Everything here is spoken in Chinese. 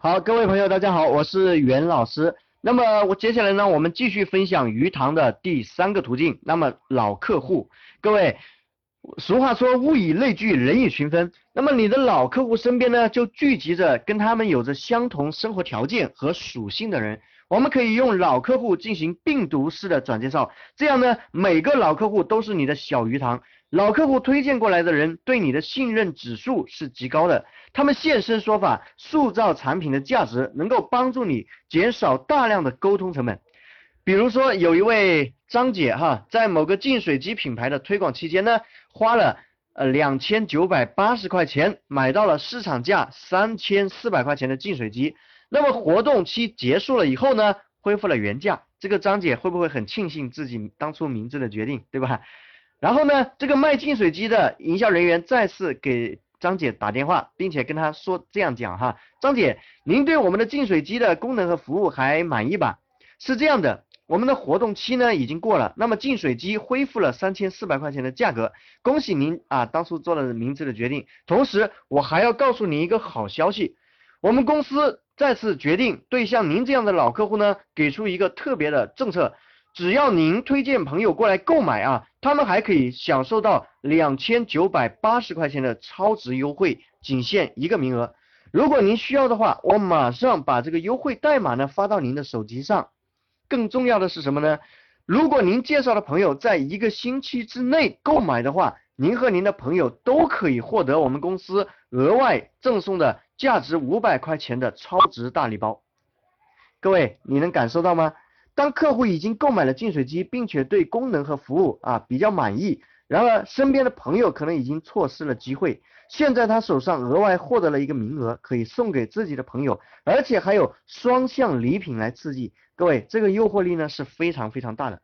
好，各位朋友，大家好，我是袁老师。那么我接下来呢，我们继续分享鱼塘的第三个途径。那么老客户，各位，俗话说物以类聚，人以群分。那么你的老客户身边呢，就聚集着跟他们有着相同生活条件和属性的人。我们可以用老客户进行病毒式的转介绍，这样呢，每个老客户都是你的小鱼塘。老客户推荐过来的人对你的信任指数是极高的，他们现身说法，塑造产品的价值，能够帮助你减少大量的沟通成本。比如说，有一位张姐哈，在某个净水机品牌的推广期间呢，花了呃两千九百八十块钱买到了市场价三千四百块钱的净水机。那么活动期结束了以后呢，恢复了原价，这个张姐会不会很庆幸自己当初明智的决定，对吧？然后呢，这个卖净水机的营销人员再次给张姐打电话，并且跟她说这样讲哈，张姐，您对我们的净水机的功能和服务还满意吧？是这样的，我们的活动期呢已经过了，那么净水机恢复了三千四百块钱的价格，恭喜您啊，当初做了明智的决定。同时，我还要告诉您一个好消息，我们公司再次决定对像您这样的老客户呢，给出一个特别的政策。只要您推荐朋友过来购买啊，他们还可以享受到两千九百八十块钱的超值优惠，仅限一个名额。如果您需要的话，我马上把这个优惠代码呢发到您的手机上。更重要的是什么呢？如果您介绍的朋友在一个星期之内购买的话，您和您的朋友都可以获得我们公司额外赠送的价值五百块钱的超值大礼包。各位，你能感受到吗？当客户已经购买了净水机，并且对功能和服务啊比较满意，然而身边的朋友可能已经错失了机会。现在他手上额外获得了一个名额，可以送给自己的朋友，而且还有双向礼品来刺激。各位，这个诱惑力呢是非常非常大的。